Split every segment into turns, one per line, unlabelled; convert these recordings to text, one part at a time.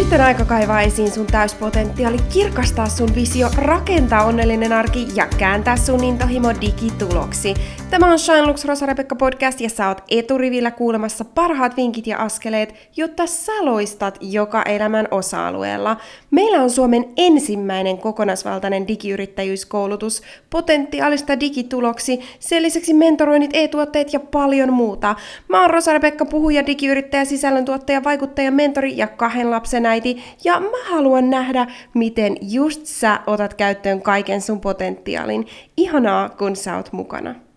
Nyt on aika kaivaa esiin sun täyspotentiaali, kirkastaa sun visio, rakentaa onnellinen arki ja kääntää sun intohimo digituloksi. Tämä on Shine Lux Rosa-Rebekka podcast ja sä oot eturivillä kuulemassa parhaat vinkit ja askeleet, jotta sä loistat joka elämän osa-alueella. Meillä on Suomen ensimmäinen kokonaisvaltainen digiyrittäjyyskoulutus, potentiaalista digituloksi, sen lisäksi mentoroinnit, e-tuotteet ja paljon muuta. Mä oon Rosa-Rebekka, puhuja, digiyrittäjä, sisällöntuottaja, vaikuttaja, mentori ja kahden lapsen äiti, ja mä haluan nähdä, miten just sä otat käyttöön kaiken sun potentiaalin. Ihanaa, kun sä oot mukana.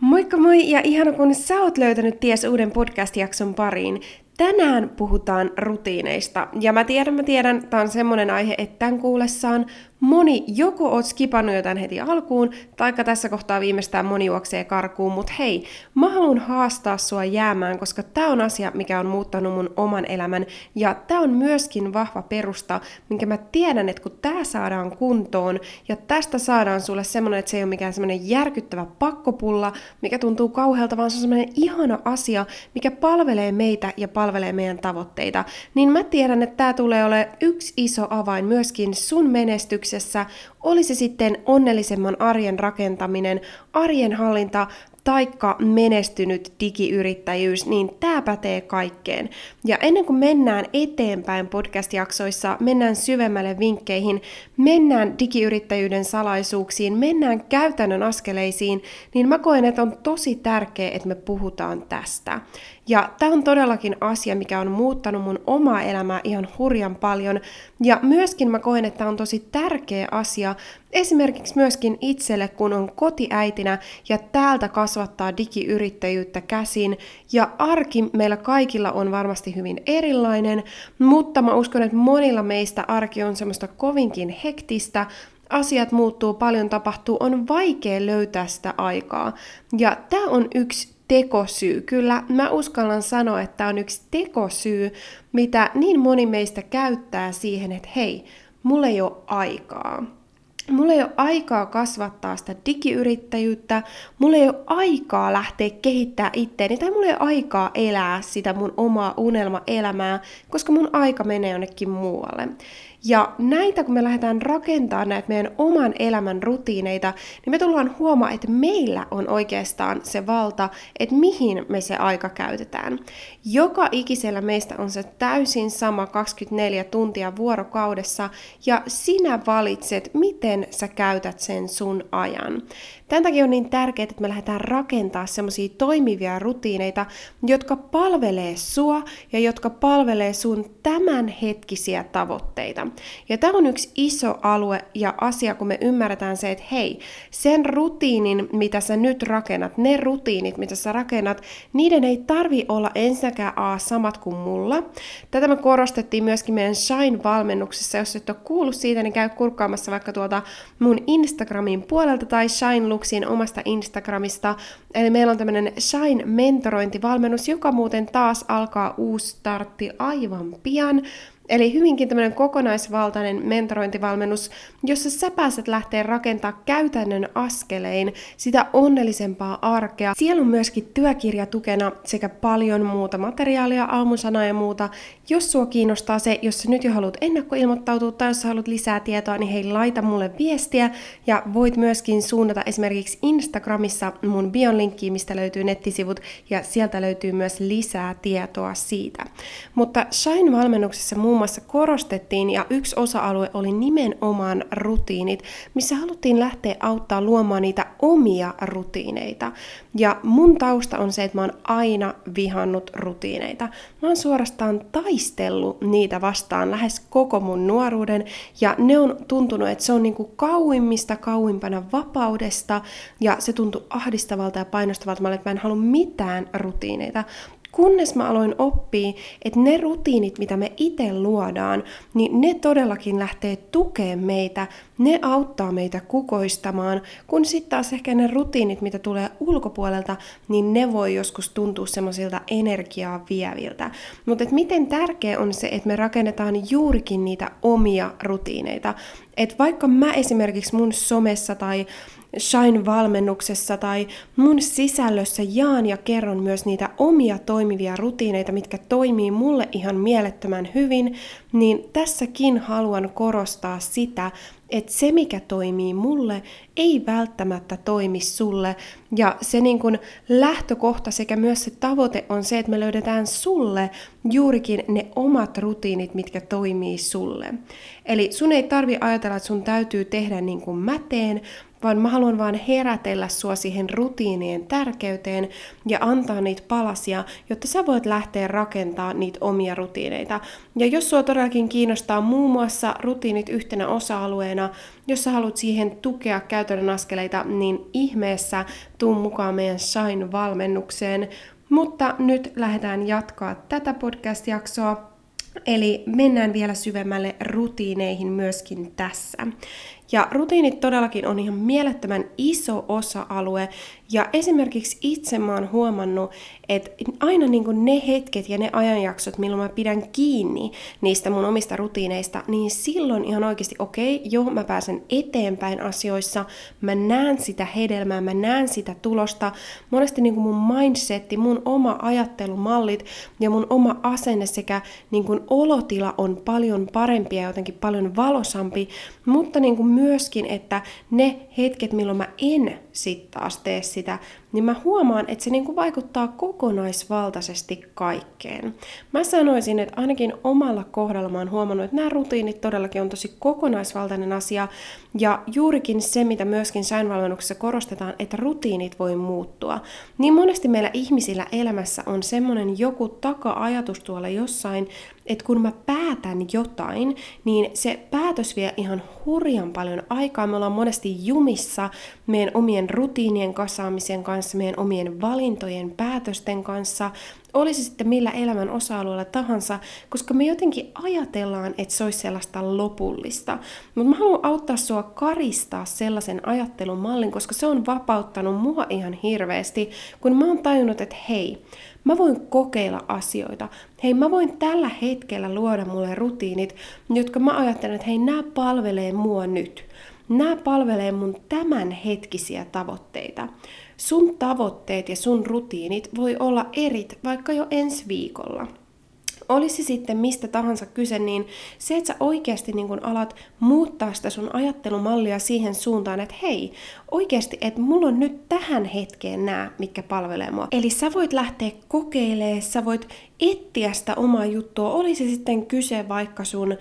Moikka moi ja ihana kun sä oot löytänyt ties uuden podcast-jakson pariin. Tänään puhutaan rutiineista. Ja mä tiedän, mä tiedän, tää on semmonen aihe, että tämän kuullessaan moni joko oot skipannut jotain heti alkuun, taikka tässä kohtaa viimeistään moni juoksee karkuun, mutta hei, mä haluan haastaa sua jäämään, koska tää on asia, mikä on muuttanut mun oman elämän, ja tää on myöskin vahva perusta, minkä mä tiedän, että kun tää saadaan kuntoon, ja tästä saadaan sulle semmonen, että se ei ole mikään semmonen järkyttävä pakkopulla, mikä tuntuu kauhealta, vaan se on semmonen ihana asia, mikä palvelee meitä ja palvelee meidän tavoitteita, niin mä tiedän, että tää tulee ole yksi iso avain myöskin sun menestykseen yrityksessä, olisi sitten onnellisemman arjen rakentaminen, arjen hallinta taikka menestynyt digiyrittäjyys, niin tämä pätee kaikkeen. Ja ennen kuin mennään eteenpäin podcast-jaksoissa, mennään syvemmälle vinkkeihin, mennään digiyrittäjyyden salaisuuksiin, mennään käytännön askeleisiin, niin mä koen, että on tosi tärkeää, että me puhutaan tästä. Ja tämä on todellakin asia, mikä on muuttanut mun omaa elämää ihan hurjan paljon. Ja myöskin mä koen, että tämä on tosi tärkeä asia esimerkiksi myöskin itselle, kun on kotiäitinä ja täältä kasvattaa digiyrittäjyyttä käsin. Ja arki meillä kaikilla on varmasti hyvin erilainen, mutta mä uskon, että monilla meistä arki on semmoista kovinkin hektistä, asiat muuttuu, paljon tapahtuu, on vaikea löytää sitä aikaa. Ja tämä on yksi tekosyy. Kyllä mä uskallan sanoa, että tämä on yksi tekosyy, mitä niin moni meistä käyttää siihen, että hei, mulla ei ole aikaa. Mulla ei ole aikaa kasvattaa sitä digiyrittäjyyttä, mulla ei ole aikaa lähteä kehittämään itteeni, tai mulla ei ole aikaa elää sitä mun omaa unelmaelämää, koska mun aika menee jonnekin muualle. Ja näitä, kun me lähdetään rakentamaan näitä meidän oman elämän rutiineita, niin me tullaan huomaa, että meillä on oikeastaan se valta, että mihin me se aika käytetään. Joka ikisellä meistä on se täysin sama 24 tuntia vuorokaudessa, ja sinä valitset, miten sä käytät sen sun ajan. Tämän takia on niin tärkeää, että me lähdetään rakentaa semmoisia toimivia rutiineita, jotka palvelee sua ja jotka palvelee sun tämänhetkisiä tavoitteita. Ja tämä on yksi iso alue ja asia, kun me ymmärretään se, että hei, sen rutiinin, mitä sä nyt rakennat, ne rutiinit, mitä sä rakennat, niiden ei tarvi olla ensinnäkään A samat kuin mulla. Tätä me korostettiin myöskin meidän Shine-valmennuksessa. Jos et ole kuullut siitä, niin käy kurkkaamassa vaikka tuolta mun Instagramin puolelta tai Shine Luxin omasta Instagramista. Eli meillä on tämmöinen Shine-mentorointivalmennus, joka muuten taas alkaa uusi startti aivan pian. Eli hyvinkin tämmöinen kokonaisvaltainen mentorointivalmennus, jossa sä pääset lähteä rakentaa käytännön askelein sitä onnellisempaa arkea. Siellä on myöskin työkirja tukena sekä paljon muuta materiaalia, aamusanaa ja muuta. Jos sua kiinnostaa se, jos sä nyt jo haluat ennakkoilmoittautua tai jos sä haluat lisää tietoa, niin hei laita mulle viestiä ja voit myöskin suunnata esimerkiksi Instagramissa mun bion linkkiin, mistä löytyy nettisivut ja sieltä löytyy myös lisää tietoa siitä. Mutta Shine-valmennuksessa muun muassa korostettiin ja yksi osa-alue oli nimenomaan rutiinit, missä haluttiin lähteä auttaa luomaan niitä omia rutiineita. Ja mun tausta on se, että mä oon aina vihannut rutiineita. Mä oon suorastaan taistellut niitä vastaan lähes koko mun nuoruuden ja ne on tuntunut, että se on niinku kauimmista kauimpana vapaudesta ja se tuntui ahdistavalta ja painostavalta. Että mä en halua mitään rutiineita kunnes mä aloin oppia, että ne rutiinit, mitä me itse luodaan, niin ne todellakin lähtee tukemaan meitä, ne auttaa meitä kukoistamaan, kun sitten taas ehkä ne rutiinit, mitä tulee ulkopuolelta, niin ne voi joskus tuntua semmoisilta energiaa vieviltä. Mutta miten tärkeä on se, että me rakennetaan juurikin niitä omia rutiineita. Että vaikka mä esimerkiksi mun somessa tai Shine-valmennuksessa tai mun sisällössä jaan ja kerron myös niitä omia toimivia rutiineita, mitkä toimii mulle ihan mielettömän hyvin, niin tässäkin haluan korostaa sitä, että se mikä toimii mulle ei välttämättä toimi sulle. Ja se niin kun lähtökohta sekä myös se tavoite on se, että me löydetään sulle juurikin ne omat rutiinit, mitkä toimii sulle. Eli sun ei tarvi ajatella, että sun täytyy tehdä niin kuin mä teen, vaan mä haluan vaan herätellä sua siihen rutiinien tärkeyteen ja antaa niitä palasia, jotta sä voit lähteä rakentaa niitä omia rutiineita. Ja jos sua todellakin kiinnostaa muun muassa rutiinit yhtenä osa-alueena, jos sä haluat siihen tukea käytännön askeleita, niin ihmeessä tuu mukaan meidän Shine-valmennukseen. Mutta nyt lähdetään jatkaa tätä podcast-jaksoa. Eli mennään vielä syvemmälle rutiineihin myöskin tässä. Ja rutiinit todellakin on ihan mielettömän iso osa-alue. Ja esimerkiksi itse mä oon huomannut, että aina niin ne hetket ja ne ajanjaksot, milloin mä pidän kiinni niistä mun omista rutiineista, niin silloin ihan oikeasti, okei, okay, joo, mä pääsen eteenpäin asioissa, mä näen sitä hedelmää, mä näen sitä tulosta. Monesti niin mun mindsetti, mun oma ajattelumallit ja mun oma asenne sekä niin olotila on paljon parempi ja jotenkin paljon valosampi, mutta niin myöskin, että ne hetket, milloin mä en sitten taas tee sitä, niin mä huomaan, että se niinku vaikuttaa kokonaisvaltaisesti kaikkeen. Mä sanoisin, että ainakin omalla kohdalla mä oon huomannut, että nämä rutiinit todellakin on tosi kokonaisvaltainen asia, ja juurikin se, mitä myöskin säinvalmennuksessa korostetaan, että rutiinit voi muuttua. Niin monesti meillä ihmisillä elämässä on semmoinen joku taka-ajatus tuolla jossain, että kun mä päätän jotain, niin se päätös vie ihan hurjan paljon aikaa. Me ollaan monesti jumissa meidän omien rutiinien kasaamisen kanssa, meidän omien valintojen, päätösten kanssa, olisi sitten millä elämän osa-alueella tahansa, koska me jotenkin ajatellaan, että se olisi sellaista lopullista. Mutta mä haluan auttaa sua karistaa sellaisen ajattelumallin, koska se on vapauttanut mua ihan hirveästi, kun mä oon tajunnut, että hei, Mä voin kokeilla asioita. Hei, mä voin tällä hetkellä luoda mulle rutiinit, jotka mä ajattelen, että hei, nämä palvelee mua nyt. Nämä palvelee mun tämänhetkisiä tavoitteita. Sun tavoitteet ja sun rutiinit voi olla erit vaikka jo ensi viikolla olisi sitten mistä tahansa kyse, niin se, että sä oikeasti niin kun alat muuttaa sitä sun ajattelumallia siihen suuntaan, että hei, oikeasti, että mulla on nyt tähän hetkeen nämä, mitkä palvelee mua. Eli sä voit lähteä kokeilemaan, sä voit etsiä sitä omaa juttua, olisi sitten kyse vaikka sun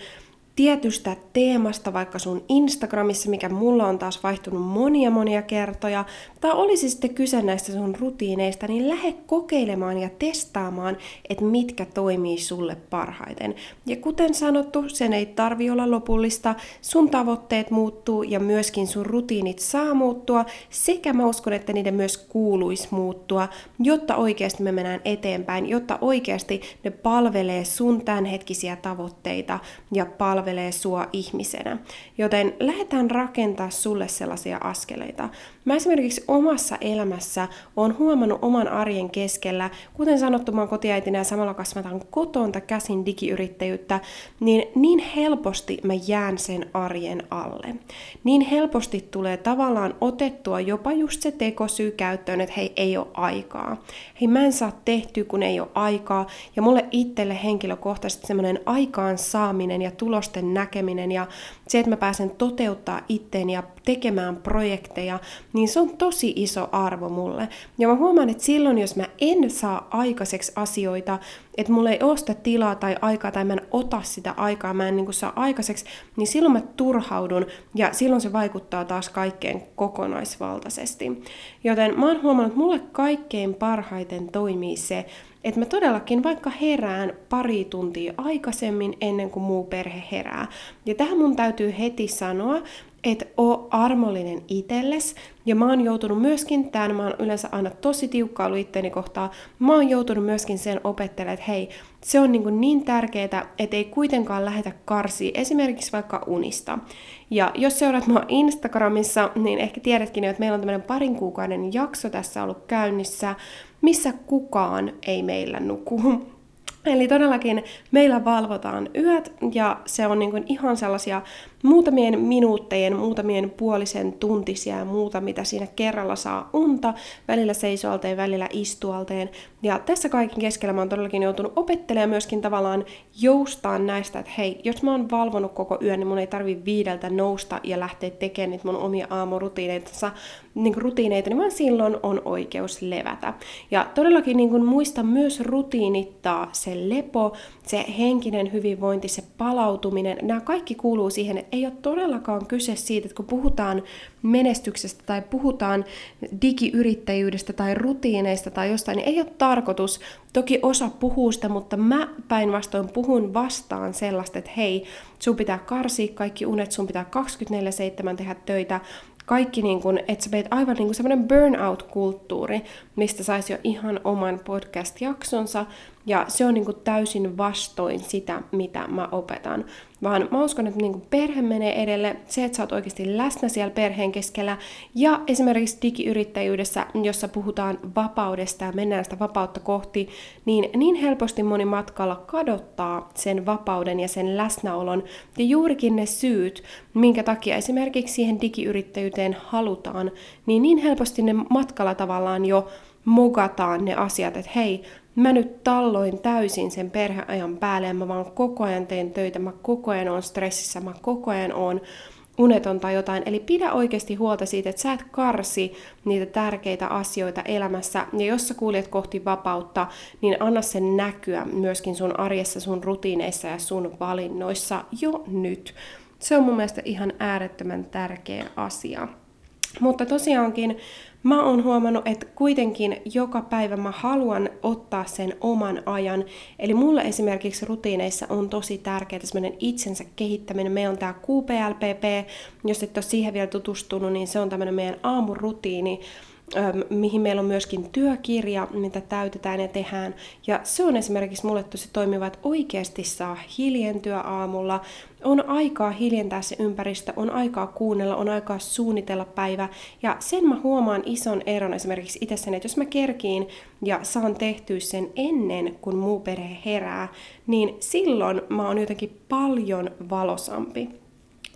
tietystä teemasta vaikka sun Instagramissa, mikä mulla on taas vaihtunut monia monia kertoja, tai olisi sitten kyse näistä sun rutiineista, niin lähde kokeilemaan ja testaamaan, että mitkä toimii sulle parhaiten. Ja kuten sanottu, sen ei tarvi olla lopullista, sun tavoitteet muuttuu ja myöskin sun rutiinit saa muuttua, sekä mä uskon, että niiden myös kuuluisi muuttua, jotta oikeasti me mennään eteenpäin, jotta oikeasti ne palvelee sun tämänhetkisiä tavoitteita ja palvelee palvelee sua ihmisenä. Joten lähdetään rakentaa sulle sellaisia askeleita. Mä esimerkiksi omassa elämässä on huomannut oman arjen keskellä, kuten sanottu, mä oon kotiäitinä ja samalla kasvataan kotonta käsin digiyrittäjyyttä, niin niin helposti mä jään sen arjen alle. Niin helposti tulee tavallaan otettua jopa just se tekosyy käyttöön, että hei, ei ole aikaa. Hei, mä en saa tehtyä, kun ei ole aikaa. Ja mulle itselle henkilökohtaisesti semmoinen aikaan saaminen ja tulosten näkeminen ja se, että mä pääsen toteuttaa itteen ja tekemään projekteja, niin se on tosi iso arvo mulle. Ja mä huomaan, että silloin, jos mä en saa aikaiseksi asioita, että mulla ei sitä tilaa tai aikaa tai mä en ota sitä aikaa, mä en niin saa aikaiseksi, niin silloin mä turhaudun ja silloin se vaikuttaa taas kaikkeen kokonaisvaltaisesti. Joten mä oon huomannut, että mulle kaikkein parhaiten toimii se, että mä todellakin vaikka herään pari tuntia aikaisemmin ennen kuin muu perhe herää. Ja tähän mun täytyy heti sanoa, et oo armollinen itelles. Ja mä oon joutunut myöskin tämän, mä oon yleensä aina tosi tiukka ollut itteni kohtaa, mä oon joutunut myöskin sen opettelemaan, että hei, se on niin, niin tärkeää, että ei kuitenkaan lähetä karsia esimerkiksi vaikka unista. Ja jos seuraat mua Instagramissa, niin ehkä tiedätkin että meillä on tämmöinen parin kuukauden jakso tässä ollut käynnissä, missä kukaan ei meillä nuku. Eli todellakin meillä valvotaan yöt ja se on niin ihan sellaisia muutamien minuuttejen, muutamien puolisen tuntisia ja muuta, mitä siinä kerralla saa unta, välillä seisoalteen, välillä istualteen. Ja tässä kaiken keskellä mä oon todellakin joutunut opettelemaan myöskin tavallaan joustaa näistä, että hei, jos mä oon valvonut koko yön, niin mun ei tarvi viideltä nousta ja lähteä tekemään niitä mun omia aamurutiineita, niin rutiineita, niin vaan silloin on oikeus levätä. Ja todellakin niin kuin muista myös rutiinittaa se lepo, se henkinen hyvinvointi, se palautuminen, nämä kaikki kuuluu siihen, ei ole todellakaan kyse siitä, että kun puhutaan menestyksestä tai puhutaan digiyrittäjyydestä tai rutiineista tai jostain, niin ei ole tarkoitus, toki osa puhuu sitä, mutta mä päinvastoin puhun vastaan sellaista, että hei, sun pitää karsia kaikki unet, sun pitää 24-7 tehdä töitä, kaikki, niin kun, että sä meet aivan niin semmoinen burnout-kulttuuri, mistä saisi jo ihan oman podcast-jaksonsa, ja se on niin kuin täysin vastoin sitä, mitä mä opetan. Vaan mä uskon, että niin kuin perhe menee edelle, se, että sä oot oikeasti läsnä siellä perheen keskellä. Ja esimerkiksi digiyrittäjyydessä, jossa puhutaan vapaudesta ja mennään sitä vapautta kohti, niin niin helposti moni matkalla kadottaa sen vapauden ja sen läsnäolon. Ja juurikin ne syyt, minkä takia esimerkiksi siihen digiyrittäjyyteen halutaan, niin niin helposti ne matkalla tavallaan jo mogataan ne asiat, että hei, mä nyt talloin täysin sen perheajan päälle ja mä vaan koko ajan teen töitä, mä koko ajan on stressissä, mä koko ajan on uneton tai jotain. Eli pidä oikeasti huolta siitä, että sä et karsi niitä tärkeitä asioita elämässä. Ja jos sä kuljet kohti vapautta, niin anna sen näkyä myöskin sun arjessa, sun rutiineissa ja sun valinnoissa jo nyt. Se on mun mielestä ihan äärettömän tärkeä asia. Mutta tosiaankin mä oon huomannut, että kuitenkin joka päivä mä haluan ottaa sen oman ajan. Eli mulle esimerkiksi rutiineissa on tosi tärkeää semmoinen itsensä kehittäminen. Meillä on tämä QPLPP, jos et ole siihen vielä tutustunut, niin se on tämmöinen meidän aamurutiini, mihin meillä on myöskin työkirja, mitä täytetään ja tehdään. Ja se on esimerkiksi mulle tosi toimiva, että oikeasti saa hiljentyä aamulla, on aikaa hiljentää se ympäristö, on aikaa kuunnella, on aikaa suunnitella päivä. Ja sen mä huomaan ison eron esimerkiksi itsessäni, että jos mä kerkiin ja saan tehtyä sen ennen kuin muu perhe herää, niin silloin mä oon jotenkin paljon valosampi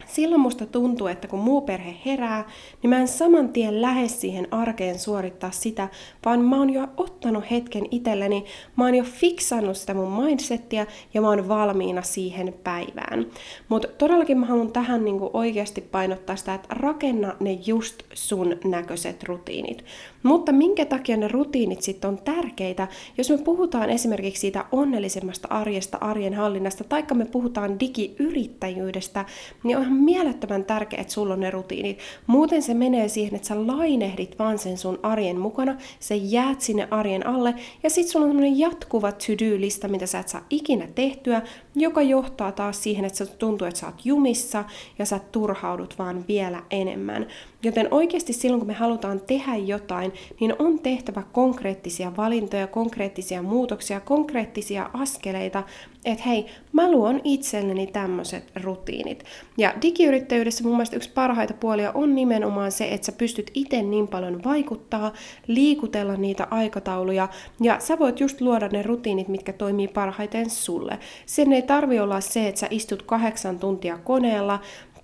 silloin musta tuntuu, että kun muu perhe herää, niin mä en saman tien lähde siihen arkeen suorittaa sitä, vaan mä oon jo ottanut hetken itselleni, mä oon jo fiksannut sitä mun mindsettiä ja mä oon valmiina siihen päivään. Mutta todellakin mä haluan tähän niinku oikeasti painottaa sitä, että rakenna ne just sun näköiset rutiinit. Mutta minkä takia ne rutiinit sitten on tärkeitä, jos me puhutaan esimerkiksi siitä onnellisemmasta arjesta, arjen hallinnasta, taikka me puhutaan digiyrittäjyydestä, niin onhan mielettömän tärkeää, että sulla on ne rutiinit. Muuten se menee siihen, että sä lainehdit vaan sen sun arjen mukana, sä jäät sinne arjen alle, ja sit sulla on tämmönen jatkuva to-do-lista, mitä sä et saa ikinä tehtyä, joka johtaa taas siihen, että se tuntuu, että sä oot jumissa, ja sä turhaudut vaan vielä enemmän. Joten oikeasti silloin, kun me halutaan tehdä jotain, niin on tehtävä konkreettisia valintoja, konkreettisia muutoksia, konkreettisia askeleita, että hei, mä luon itselleni tämmöiset rutiinit. Ja digiyrittäjyydessä mun mielestä yksi parhaita puolia on nimenomaan se, että sä pystyt itse niin paljon vaikuttaa, liikutella niitä aikatauluja, ja sä voit just luoda ne rutiinit, mitkä toimii parhaiten sulle. Sen ei tarvi olla se, että sä istut kahdeksan tuntia koneella,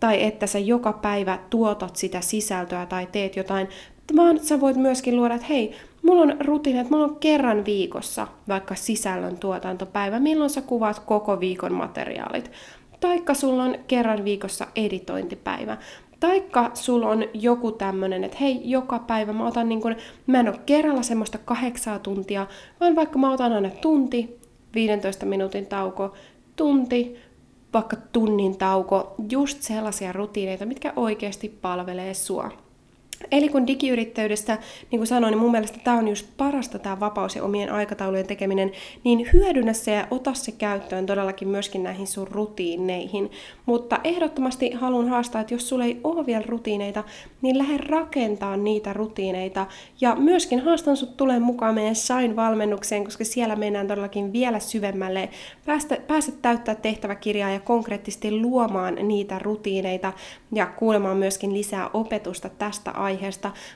tai että sä joka päivä tuotat sitä sisältöä tai teet jotain, vaan sä voit myöskin luoda, että hei, mulla on rutiini, että mulla on kerran viikossa vaikka sisällön tuotantopäivä, milloin sä kuvaat koko viikon materiaalit. Taikka sulla on kerran viikossa editointipäivä. Taikka sulla on joku tämmönen, että hei, joka päivä mä otan niin kun, mä en ole kerralla semmoista kahdeksaa tuntia, vaan vaikka mä otan aina tunti, 15 minuutin tauko, tunti, vaikka tunnin tauko, just sellaisia rutiineita, mitkä oikeasti palvelee sua. Eli kun digiyrittäjyydestä, niin kuin sanoin, niin mun mielestä tämä on just parasta tämä vapaus ja omien aikataulujen tekeminen, niin hyödynnä se ja ota se käyttöön todellakin myöskin näihin sun rutiineihin. Mutta ehdottomasti haluan haastaa, että jos sulla ei ole vielä rutiineita, niin lähde rakentaa niitä rutiineita. Ja myöskin haastan sut tulee mukaan meidän Shine-valmennukseen, koska siellä mennään todellakin vielä syvemmälle. Päästä, pääset täyttää tehtäväkirjaa ja konkreettisesti luomaan niitä rutiineita ja kuulemaan myöskin lisää opetusta tästä aiheesta.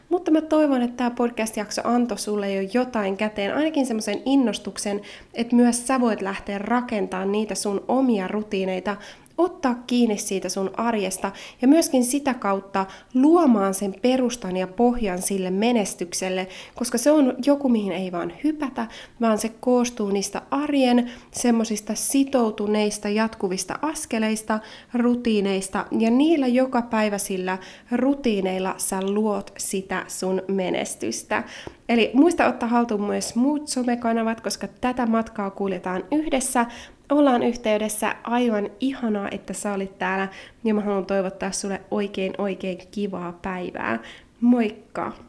Mutta mä toivon, että tämä podcast-jakso antoi sulle jo jotain käteen, ainakin semmoisen innostuksen, että myös sä voit lähteä rakentamaan niitä sun omia rutiineita ottaa kiinni siitä sun arjesta ja myöskin sitä kautta luomaan sen perustan ja pohjan sille menestykselle, koska se on joku, mihin ei vaan hypätä, vaan se koostuu niistä arjen semmoisista sitoutuneista jatkuvista askeleista, rutiineista ja niillä joka päivä sillä rutiineilla sä luot sitä sun menestystä. Eli muista ottaa haltuun myös muut somekanavat, koska tätä matkaa kuljetaan yhdessä. Ollaan yhteydessä. Aivan ihanaa, että sä olit täällä. Ja mä haluan toivottaa sulle oikein oikein kivaa päivää. Moikka!